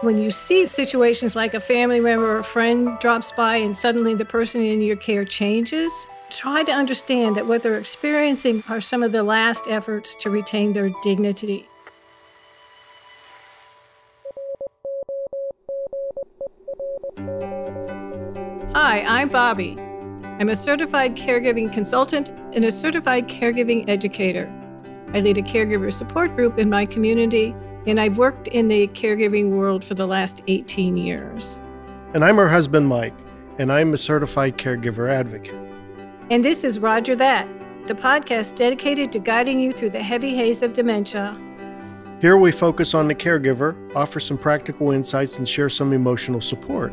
When you see situations like a family member or a friend drops by and suddenly the person in your care changes, try to understand that what they're experiencing are some of the last efforts to retain their dignity. Hi, I'm Bobby. I'm a certified caregiving consultant and a certified caregiving educator. I lead a caregiver support group in my community, and I've worked in the caregiving world for the last 18 years. And I'm her husband, Mike, and I'm a certified caregiver advocate. And this is Rodger That, the podcast dedicated to guiding you through the heavy haze of dementia. Here we focus on the caregiver, offer some practical insights, and share some emotional support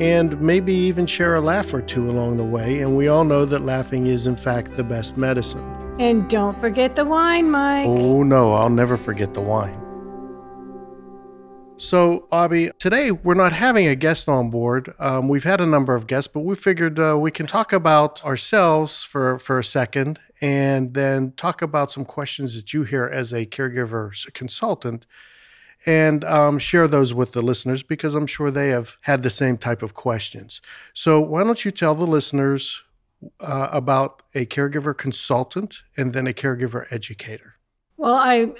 and maybe even share a laugh or two along the way. And we all know that laughing is, in fact, the best medicine. And don't forget the wine, Mike. Oh, no, I'll never forget the wine. So, Abby, today we're not having a guest on board. Um, we've had a number of guests, but we figured uh, we can talk about ourselves for, for a second and then talk about some questions that you hear as a caregiver consultant and um, share those with the listeners because I'm sure they have had the same type of questions. So, why don't you tell the listeners uh, about a caregiver consultant and then a caregiver educator? Well, I,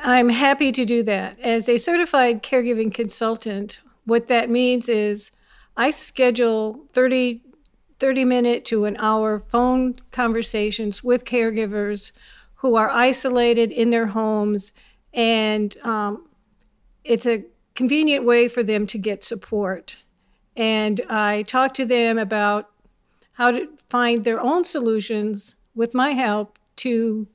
I'm happy to do that. As a certified caregiving consultant, what that means is I schedule 30, 30 minute to an hour phone conversations with caregivers who are isolated in their homes and um, it's a convenient way for them to get support. And I talk to them about how to find their own solutions with my help to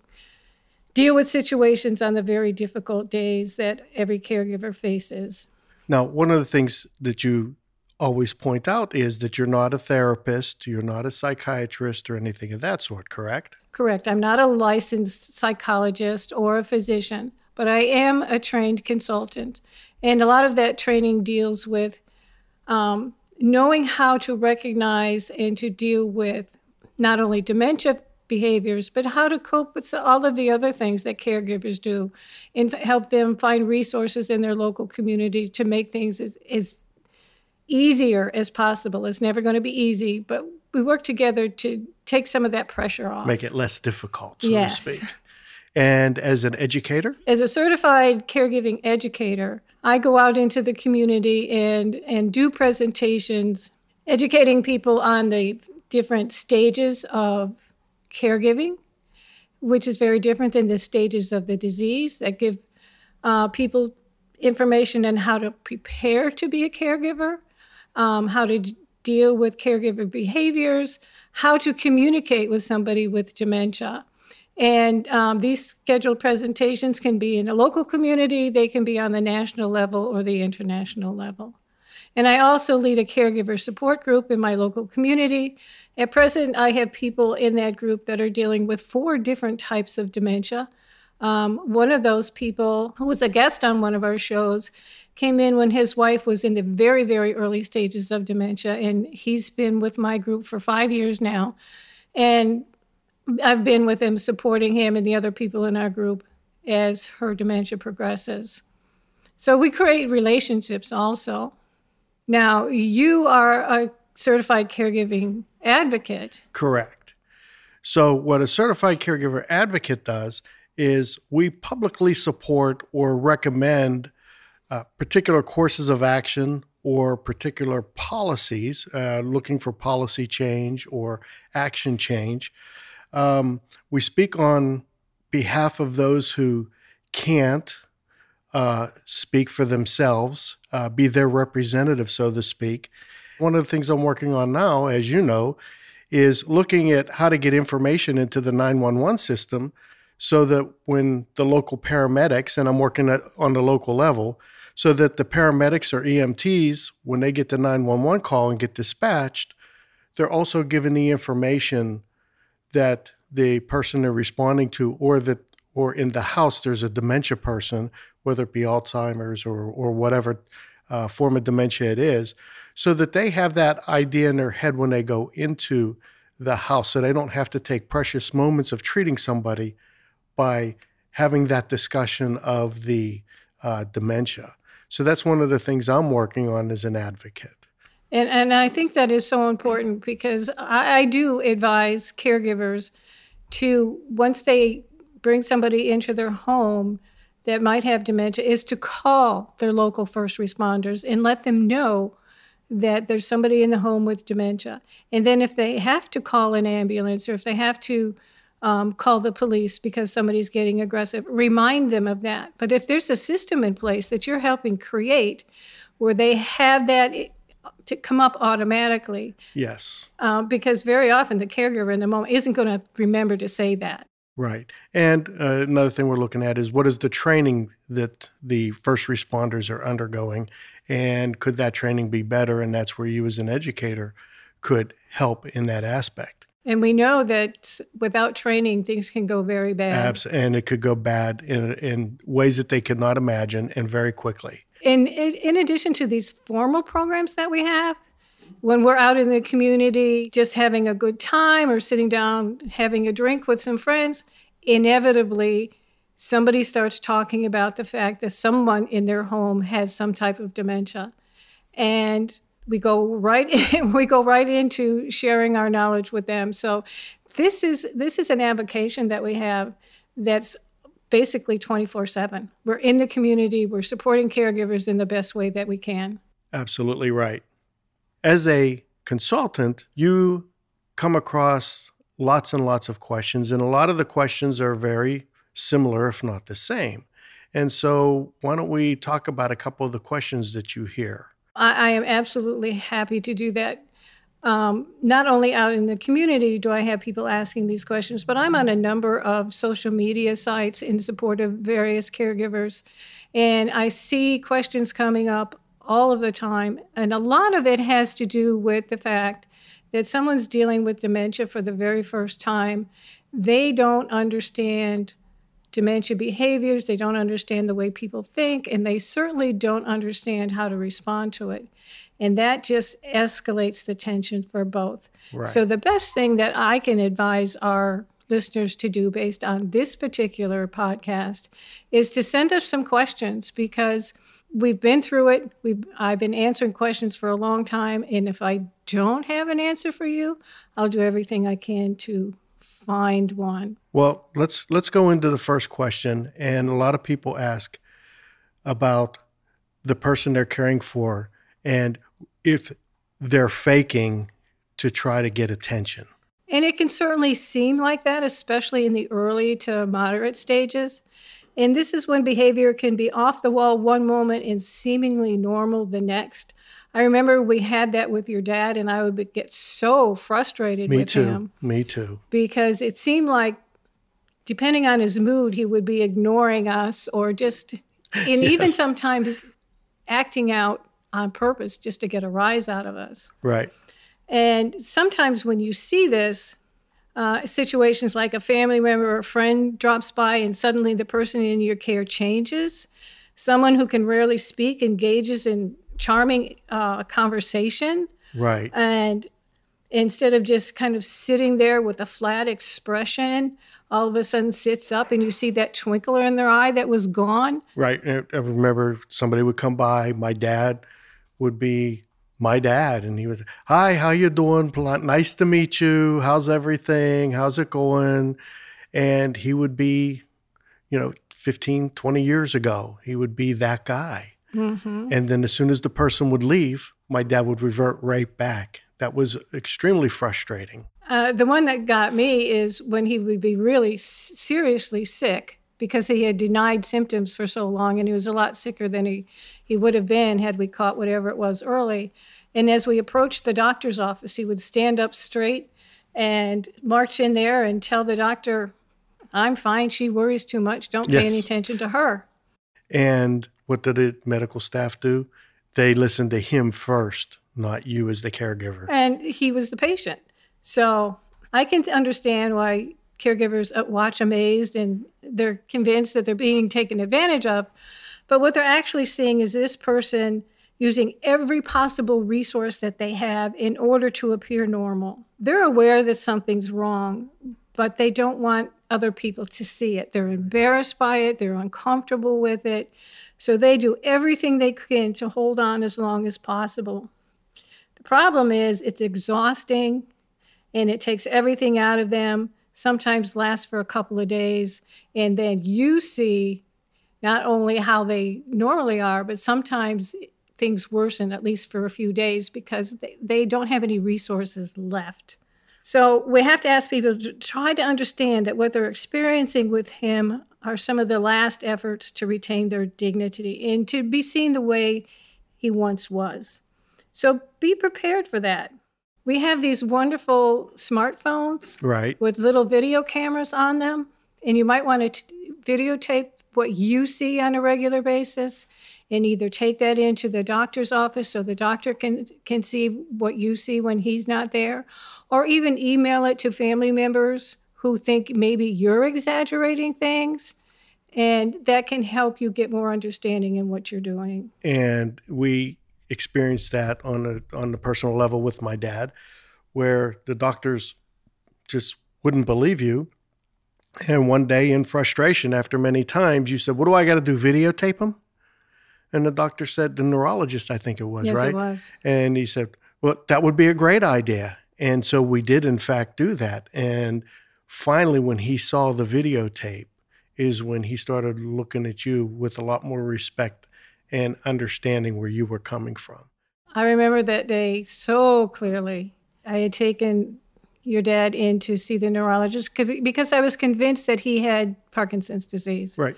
deal with situations on the very difficult days that every caregiver faces. Now, one of the things that you always point out is that you're not a therapist, you're not a psychiatrist or anything of that sort, correct? Correct. I'm not a licensed psychologist or a physician but I am a trained consultant. And a lot of that training deals with um, knowing how to recognize and to deal with not only dementia behaviors, but how to cope with all of the other things that caregivers do and help them find resources in their local community to make things as, as easier as possible. It's never going to be easy, but we work together to take some of that pressure off. Make it less difficult, so yes. to speak. And as an educator? As a certified caregiving educator, I go out into the community and, and do presentations educating people on the different stages of caregiving, which is very different than the stages of the disease that give uh, people information on how to prepare to be a caregiver, um, how to d- deal with caregiver behaviors, how to communicate with somebody with dementia. And um, these scheduled presentations can be in the local community, they can be on the national level or the international level. And I also lead a caregiver support group in my local community. At present, I have people in that group that are dealing with four different types of dementia. Um, one of those people, who was a guest on one of our shows, came in when his wife was in the very, very early stages of dementia, and he's been with my group for five years now. And I've been with him, supporting him and the other people in our group as her dementia progresses. So we create relationships also. Now, you are a certified caregiving advocate. Correct. So, what a certified caregiver advocate does is we publicly support or recommend uh, particular courses of action or particular policies, uh, looking for policy change or action change um, we speak on behalf of those who can't uh, speak for themselves, uh, be their representative, so to speak. One of the things I'm working on now, as you know, is looking at how to get information into the 911 system so that when the local paramedics, and I'm working at, on the local level, so that the paramedics or EMTs, when they get the 911 call and get dispatched, they're also given the information that the person they're responding to or that or in the house there's a dementia person, whether it be Alzheimer's or or whatever uh, form of dementia it is, so that they have that idea in their head when they go into the house, so they don't have to take precious moments of treating somebody by having that discussion of the uh, dementia. So that's one of the things I'm working on as an advocate. And, and I think that is so important because I, I do advise caregivers to, once they bring somebody into their home that might have dementia, is to call their local first responders and let them know that there's somebody in the home with dementia. And then if they have to call an ambulance or if they have to um, call the police because somebody's getting aggressive, remind them of that. But if there's a system in place that you're helping create where they have that to come up automatically. Yes. Uh, because very often the caregiver in the moment isn't going to remember to say that. Right. And uh, another thing we're looking at is what is the training that the first responders are undergoing? And could that training be better? And that's where you, as an educator, could help in that aspect. And we know that without training, things can go very bad. Absolutely. And it could go bad in, in ways that they could not imagine and very quickly. In, in addition to these formal programs that we have, when we're out in the community just having a good time or sitting down having a drink with some friends, inevitably somebody starts talking about the fact that someone in their home has some type of dementia. And we go right in, we go right into sharing our knowledge with them. So this is this is an avocation that we have that's basically 24/7. We're in the community, we're supporting caregivers in the best way that we can. Absolutely right. As a consultant, you come across lots and lots of questions and a lot of the questions are very similar if not the same. And so, why don't we talk about a couple of the questions that you hear? I, I am absolutely happy to do that. Um, not only out in the community do I have people asking these questions, but I'm on a number of social media sites in support of various caregivers. And I see questions coming up all of the time. And a lot of it has to do with the fact that someone's dealing with dementia for the very first time. They don't understand dementia behaviors, they don't understand the way people think, and they certainly don't understand how to respond to it. And that just escalates the tension for both. Right. So, the best thing that I can advise our listeners to do based on this particular podcast is to send us some questions because we've been through it. We've, I've been answering questions for a long time. And if I don't have an answer for you, I'll do everything I can to find one. Well, let's let's go into the first question. And a lot of people ask about the person they're caring for and if they're faking to try to get attention. And it can certainly seem like that, especially in the early to moderate stages. And this is when behavior can be off the wall one moment and seemingly normal the next. I remember we had that with your dad, and I would get so frustrated Me with too. him. Me too. Because it seemed like, depending on his mood, he would be ignoring us or just, and yes. even sometimes acting out on purpose just to get a rise out of us. Right. And sometimes when you see this, uh, situations like a family member or a friend drops by and suddenly the person in your care changes. Someone who can rarely speak engages in charming uh, conversation. Right. And instead of just kind of sitting there with a flat expression, all of a sudden sits up and you see that twinkle in their eye that was gone. Right. I remember somebody would come by, my dad would be my dad and he was hi how you doing nice to meet you how's everything how's it going and he would be you know 15 20 years ago he would be that guy mm-hmm. and then as soon as the person would leave my dad would revert right back that was extremely frustrating uh, the one that got me is when he would be really seriously sick because he had denied symptoms for so long and he was a lot sicker than he, he would have been had we caught whatever it was early. And as we approached the doctor's office, he would stand up straight and march in there and tell the doctor, I'm fine. She worries too much. Don't pay any attention to her. And what did the medical staff do? They listened to him first, not you as the caregiver. And he was the patient. So I can understand why caregivers uh, watch amazed and they're convinced that they're being taken advantage of. But what they're actually seeing is this person using every possible resource that they have in order to appear normal. They're aware that something's wrong, but they don't want other people to see it. They're embarrassed by it, they're uncomfortable with it. So they do everything they can to hold on as long as possible. The problem is it's exhausting and it takes everything out of them, sometimes lasts for a couple of days. And then you see not only how they normally are, but sometimes things worsen, at least for a few days, because they, they don't have any resources left. So we have to ask people to try to understand that what they're experiencing with him are some of the last efforts to retain their dignity and to be seen the way he once was. So be prepared for that. We have these wonderful smartphones Right. with little video cameras on them, and you might want to t- videotape what you see on a regular basis and either take that into the doctor's office so the doctor can can see what you see when he's not there or even email it to family members who think maybe you're exaggerating things and that can help you get more understanding in what you're doing and we experienced that on a on the personal level with my dad, where the doctors just wouldn't believe you. And one day, in frustration, after many times, you said, "What do I got to do? Videotape him?" And the doctor said, the neurologist, I think it was, yes right? it was And he said, Well, that would be a great idea. And so we did, in fact, do that. And finally, when he saw the videotape, is when he started looking at you with a lot more respect and understanding where you were coming from. I remember that day so clearly. I had taken your dad in to see the neurologist because I was convinced that he had Parkinson's disease. Right.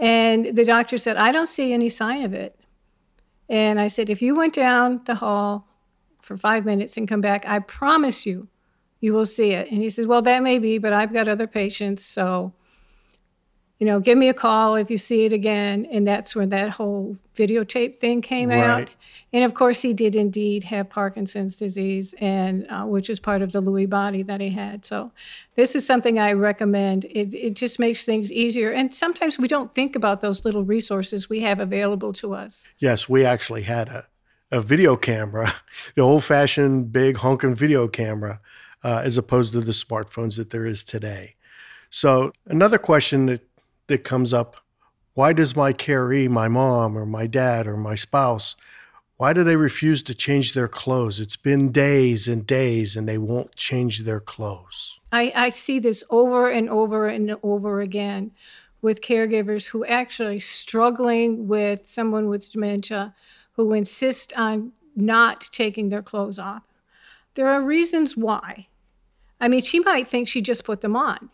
And the doctor said, I don't see any sign of it. And I said, if you went down the hall for five minutes and come back, I promise you, you will see it. And he says, Well, that may be, but I've got other patients. So, you know, give me a call if you see it again. And that's when that whole videotape thing came out. And of course, he did indeed have Parkinson's disease, and uh, which is part of the Lewy body that he had. So, this is something I recommend. It, it just makes things easier. And sometimes we don't think about those little resources we have available to us. Yes, we actually had a, a video camera, the old fashioned big honking video camera, uh, as opposed to the smartphones that there is today. So, another question that, that comes up why does my caree, my mom or my dad or my spouse, why do they refuse to change their clothes? It's been days and days and they won't change their clothes. I, I see this over and over and over again with caregivers who actually struggling with someone with dementia who insist on not taking their clothes off. There are reasons why. I mean, she might think she just put them on.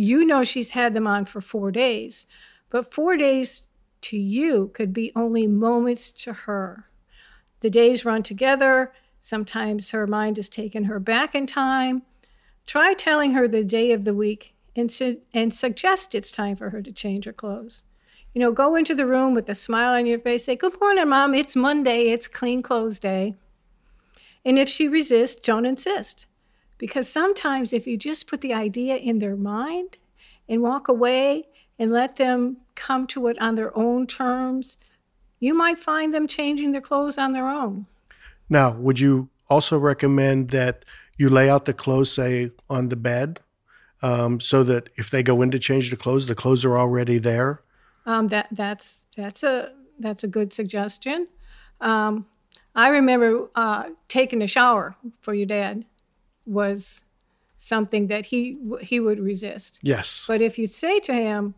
You know she's had them on for four days, but four days to you could be only moments to her. The days run together. Sometimes her mind has taken her back in time. Try telling her the day of the week and, su- and suggest it's time for her to change her clothes. You know, go into the room with a smile on your face, say, Good morning, Mom. It's Monday. It's clean clothes day. And if she resists, don't insist. Because sometimes if you just put the idea in their mind and walk away and let them come to it on their own terms, you might find them changing their clothes on their own. Now, would you also recommend that you lay out the clothes, say, on the bed, um, so that if they go in to change the clothes, the clothes are already there? Um, that that's that's a that's a good suggestion. Um, I remember uh, taking a shower for your dad was something that he he would resist. Yes. But if you say to him,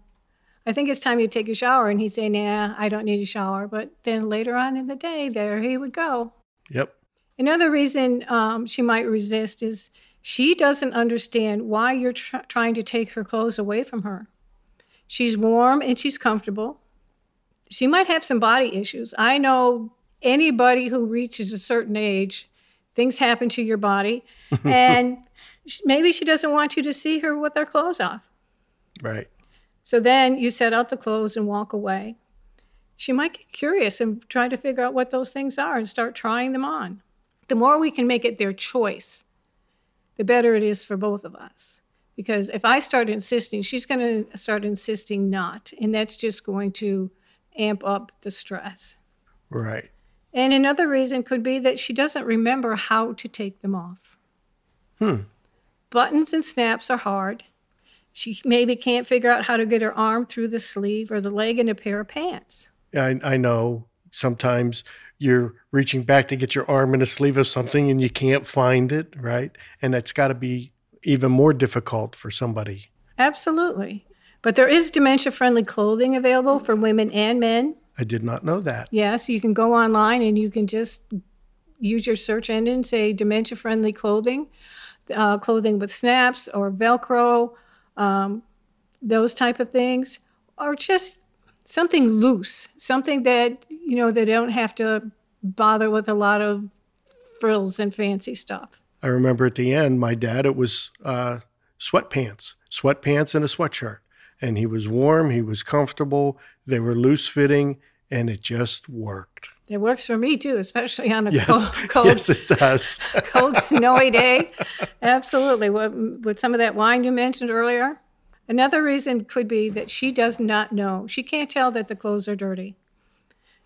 "I think it's time you take a shower," and he'd say, "Nah, I don't need a shower," but then later on in the day, there he would go. Yep. Another reason um, she might resist is she doesn't understand why you're tr- trying to take her clothes away from her. She's warm and she's comfortable. She might have some body issues. I know anybody who reaches a certain age, things happen to your body, and maybe she doesn't want you to see her with her clothes off. Right. So then you set out the clothes and walk away. She might get curious and try to figure out what those things are and start trying them on. The more we can make it their choice, the better it is for both of us. Because if I start insisting, she's going to start insisting not. And that's just going to amp up the stress. Right. And another reason could be that she doesn't remember how to take them off. Hmm. Buttons and snaps are hard. She maybe can't figure out how to get her arm through the sleeve or the leg in a pair of pants. I, I know sometimes you're reaching back to get your arm in a sleeve of something and you can't find it, right? And that's got to be even more difficult for somebody. Absolutely. But there is dementia friendly clothing available for women and men. I did not know that. Yes, you can go online and you can just use your search engine, say dementia friendly clothing, uh, clothing with snaps or Velcro, um, those type of things, or just something loose, something that, you know, they don't have to bother with a lot of frills and fancy stuff. I remember at the end, my dad, it was uh, sweatpants, sweatpants and a sweatshirt. And he was warm, he was comfortable, they were loose fitting, and it just worked. It works for me too, especially on a Yes, cold, cold, yes, it does. cold, snowy day. Absolutely. With, with some of that wine you mentioned earlier. Another reason could be that she does not know. She can't tell that the clothes are dirty.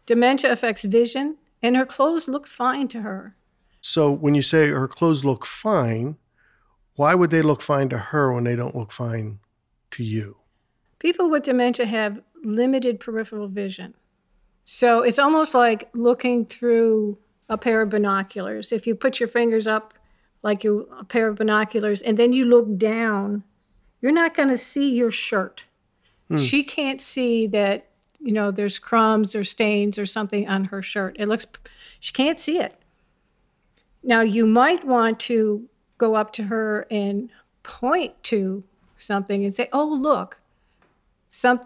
Dementia affects vision, and her clothes look fine to her. So when you say her clothes look fine, why would they look fine to her when they don't look fine to you? People with dementia have limited peripheral vision. So it's almost like looking through a pair of binoculars. If you put your fingers up like you a pair of binoculars and then you look down, you're not going to see your shirt. Hmm. She can't see that, you know, there's crumbs or stains or something on her shirt. It looks she can't see it. Now you might want to go up to her and point to something and say, "Oh, look, some,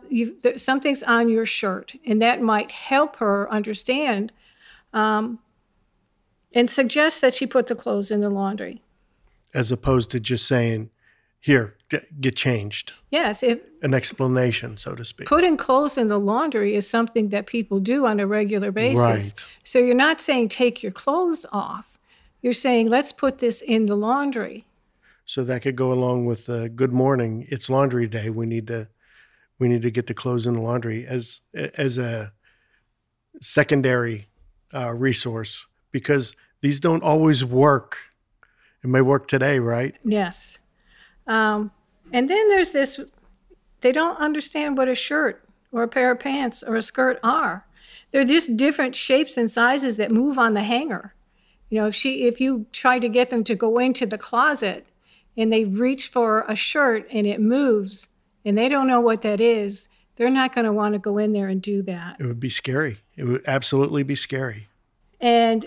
something's on your shirt, and that might help her understand um, and suggest that she put the clothes in the laundry. As opposed to just saying, here, get, get changed. Yes, if An explanation, so to speak. putting clothes in the laundry is something that people do on a regular basis. Right. So you're not saying take your clothes off. You're saying let's put this in the laundry. So that could go along with uh, good morning. It's laundry day. We need to we need to get the clothes in the laundry as as a secondary uh, resource because these don't always work. It may work today, right? Yes. Um, and then there's this they don't understand what a shirt or a pair of pants or a skirt are. They're just different shapes and sizes that move on the hanger. You know, if she if you try to get them to go into the closet and they reach for a shirt and it moves and they don't know what that is, they're not going to want to go in there and do that. It would be scary. It would absolutely be scary. And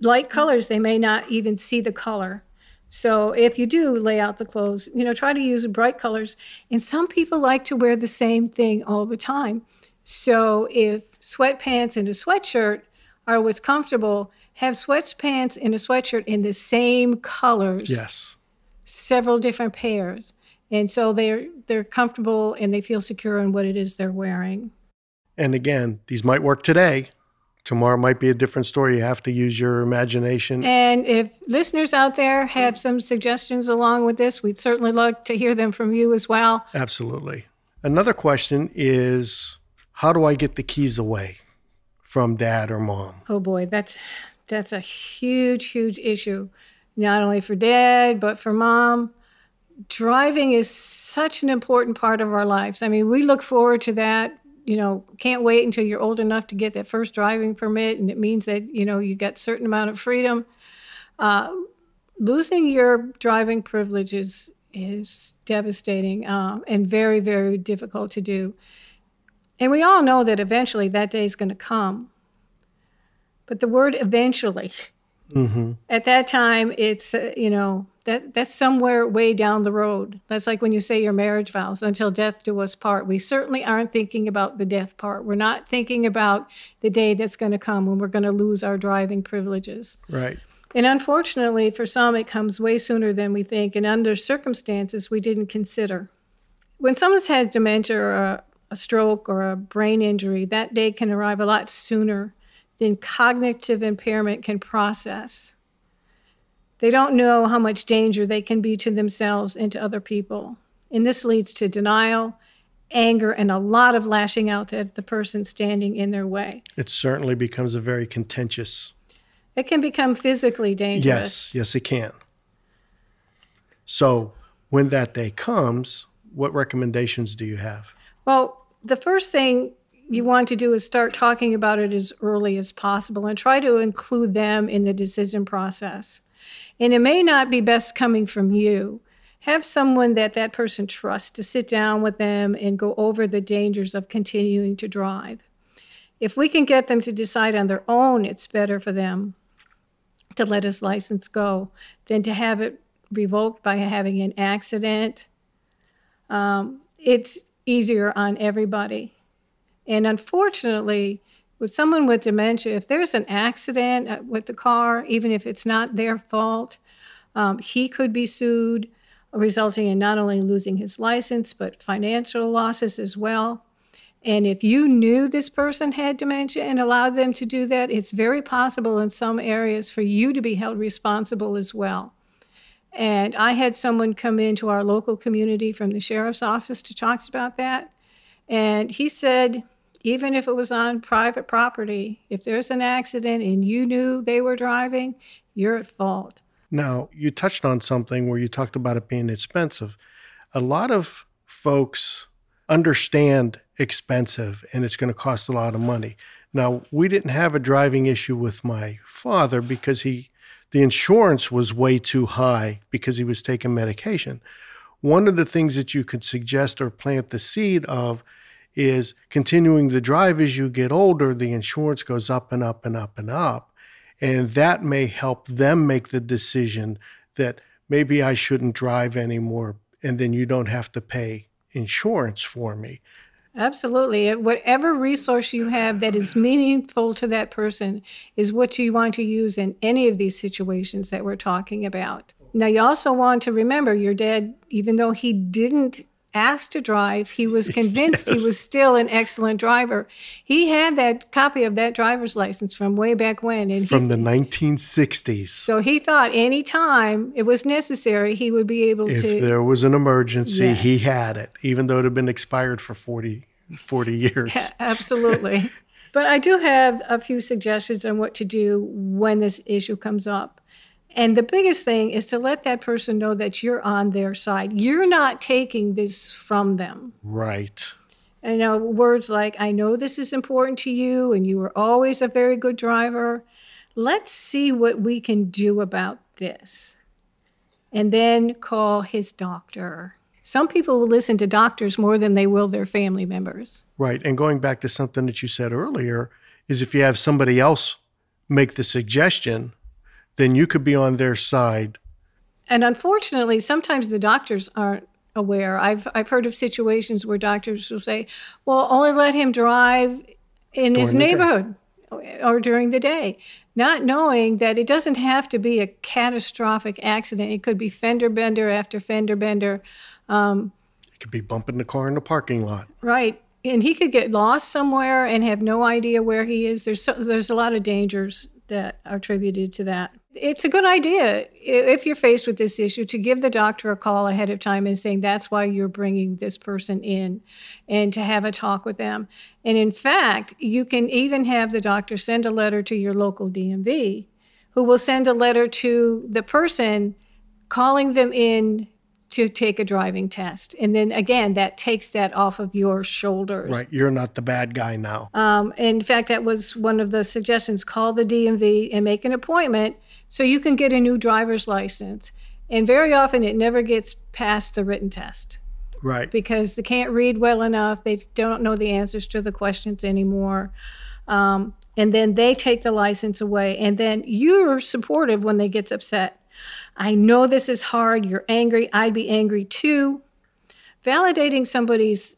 light colors, they may not even see the color. So if you do lay out the clothes, you know, try to use bright colors. And some people like to wear the same thing all the time. So if sweatpants and a sweatshirt are what's comfortable, have sweatpants and a sweatshirt in the same colors, Yes. several different pairs. And so they're they're comfortable and they feel secure in what it is they're wearing. And again, these might work today. Tomorrow might be a different story. You have to use your imagination. And if listeners out there have some suggestions along with this, we'd certainly love to hear them from you as well. Absolutely. Another question is how do I get the keys away from dad or mom? Oh boy, that's that's a huge, huge issue, not only for dad but for mom. Driving is such an important part of our lives. I mean, we look forward to that. You know, can't wait until you're old enough to get that first driving permit, and it means that you know you get certain amount of freedom. Uh, losing your driving privileges is devastating um, and very, very difficult to do. And we all know that eventually that day is going to come. But the word eventually, hmm at that time, it's, uh, you know, that, that's somewhere way down the road. That's like when you say your marriage vows, until death do us part. We certainly aren't thinking about the death part. We're not thinking about the day that's going to come when we're going to lose our driving privileges. Right. And unfortunately, for some, it comes way sooner than we think, and under circumstances we didn't consider. When someone's had dementia or a, a stroke or a brain injury, that day can arrive a lot sooner than cognitive impairment can process. They don't know how much danger they can be to themselves and to other people. And this leads to denial, anger, and a lot of lashing out at the person standing in their way. It certainly becomes a very contentious. It can become physically dangerous. Yes, yes, it can. So when that day comes, what recommendations do you have? Well, the first thing you want to do is start talking about it as early as possible and try to include them in the decision process. And it may not be best coming from you. Have someone that that person trusts to sit down with them and go over the dangers of continuing to drive. If we can get them to decide on their own, it's better for them to let his license go than to have it revoked by having an accident. Um, it's easier on everybody. And unfortunately, with someone with dementia, if there's an accident with the car, even if it's not their fault, um, he could be sued, resulting in not only losing his license, but financial losses as well. And if you knew this person had dementia and allowed them to do that, it's very possible in some areas for you to be held responsible as well. And I had someone come into our local community from the sheriff's office to talk about that. And he said, even if it was on private property, if there's an accident and you knew they were driving, you're at fault. Now, you touched on something where you talked about it being expensive. A lot of folks understand expensive and it's going to cost a lot of money. Now, we didn't have a driving issue with my father because he the insurance was way too high because he was taking medication. One of the things that you could suggest or plant the seed of is continuing the drive as you get older, the insurance goes up and up and up and up. And that may help them make the decision that maybe I shouldn't drive anymore. And then you don't have to pay insurance for me. Absolutely. Uh, whatever resource you have that is meaningful to that person is what you want to use in any of these situations that we're talking about. Now, you also want to remember your dad, even though he didn't ask to drive, he was convinced yes. he was still an excellent driver. He had that copy of that driver's license from way back when. And from he, the 1960s. So he thought any time it was necessary, he would be able if to. If there was an emergency, yes. he had it, even though it had been expired for 40, 40 years. Absolutely. but I do have a few suggestions on what to do when this issue comes up. And the biggest thing is to let that person know that you're on their side. You're not taking this from them. Right. And you know, words like, I know this is important to you and you were always a very good driver. Let's see what we can do about this. And then call his doctor. Some people will listen to doctors more than they will their family members. Right. And going back to something that you said earlier, is if you have somebody else make the suggestion, then you could be on their side. And unfortunately, sometimes the doctors aren't aware. I've I've heard of situations where doctors will say, "Well, only let him drive in during his neighborhood or during the day," not knowing that it doesn't have to be a catastrophic accident. It could be fender bender after fender bender. Um, it could be bumping the car in the parking lot. Right. And he could get lost somewhere and have no idea where he is. There's so, there's a lot of dangers that are attributed to that. It's a good idea if you're faced with this issue to give the doctor a call ahead of time and saying that's why you're bringing this person in and to have a talk with them. And in fact, you can even have the doctor send a letter to your local DMV who will send a letter to the person calling them in to take a driving test. And then again, that takes that off of your shoulders. Right. You're not the bad guy now. Um, in fact, that was one of the suggestions call the DMV and make an appointment so you can get a new driver's license. And very often it never gets past the written test. Right. Because they can't read well enough, they don't know the answers to the questions anymore. Um, and then they take the license away. And then you're supportive when they gets upset I know this is hard. You're angry. I'd be angry too. Validating somebody's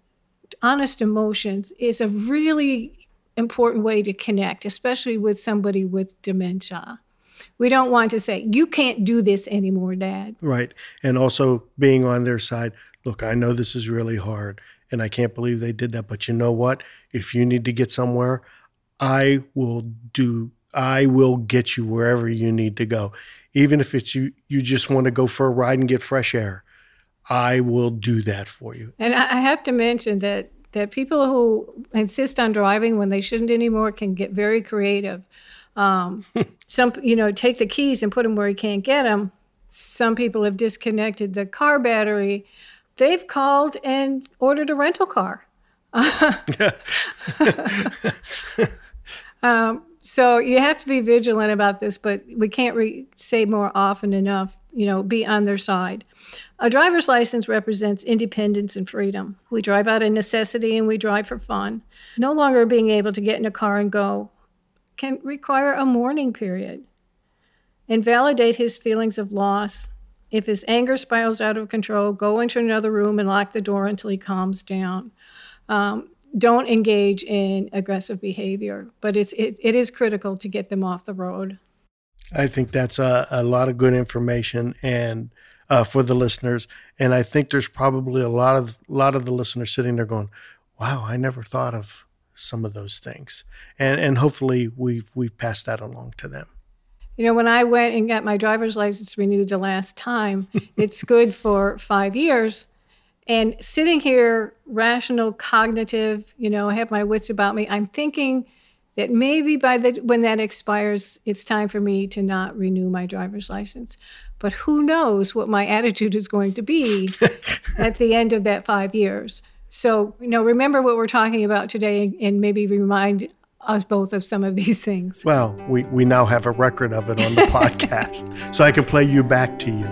honest emotions is a really important way to connect, especially with somebody with dementia. We don't want to say, you can't do this anymore, Dad. Right. And also being on their side. Look, I know this is really hard and I can't believe they did that. But you know what? If you need to get somewhere, I will do, I will get you wherever you need to go even if it's you you just want to go for a ride and get fresh air i will do that for you and i have to mention that that people who insist on driving when they shouldn't anymore can get very creative um, some you know take the keys and put them where you can't get them some people have disconnected the car battery they've called and ordered a rental car um, so you have to be vigilant about this, but we can't re- say more often enough, you know, be on their side. A driver's license represents independence and freedom. We drive out of necessity and we drive for fun. No longer being able to get in a car and go can require a mourning period. Invalidate his feelings of loss. If his anger spirals out of control, go into another room and lock the door until he calms down. Um, don't engage in aggressive behavior, but it's, it, it is critical to get them off the road. I think that's a, a lot of good information and uh, for the listeners. And I think there's probably a lot of lot of the listeners sitting there going, "Wow, I never thought of some of those things." And and hopefully we've we've passed that along to them. You know, when I went and got my driver's license renewed the last time, it's good for five years. And sitting here, rational, cognitive, you know, I have my wits about me. I'm thinking that maybe by the when that expires, it's time for me to not renew my driver's license. But who knows what my attitude is going to be at the end of that five years. So, you know, remember what we're talking about today and maybe remind us both of some of these things. Well, we, we now have a record of it on the podcast, so I can play you back to you.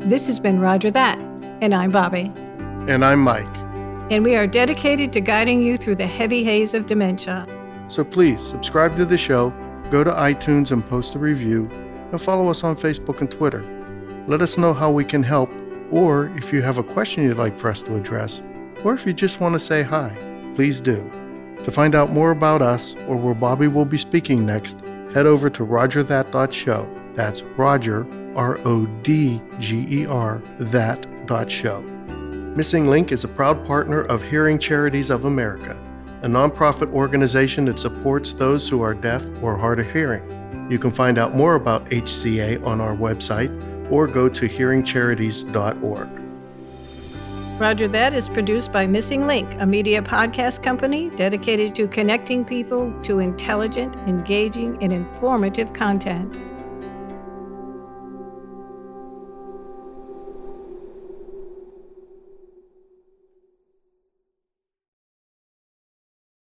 this has been Rodger That, and I'm Bobby. And I'm Mike. And we are dedicated to guiding you through the heavy haze of dementia. So please subscribe to the show, go to iTunes and post a review, and follow us on Facebook and Twitter. Let us know how we can help, or if you have a question you'd like for us to address, or if you just want to say hi, please do. To find out more about us or where Bobby will be speaking next, head over to rodgerthat.show. That's Rodger, R O D G E R, that dot show. Missing Link is a proud partner of Hearing Charities of America, a nonprofit organization that supports those who are deaf or hard of hearing. You can find out more about HCA on our website or go to hearingcharities.org. Rodger That is produced by Missing Link, a media podcast company dedicated to connecting people to intelligent, engaging, and informative content.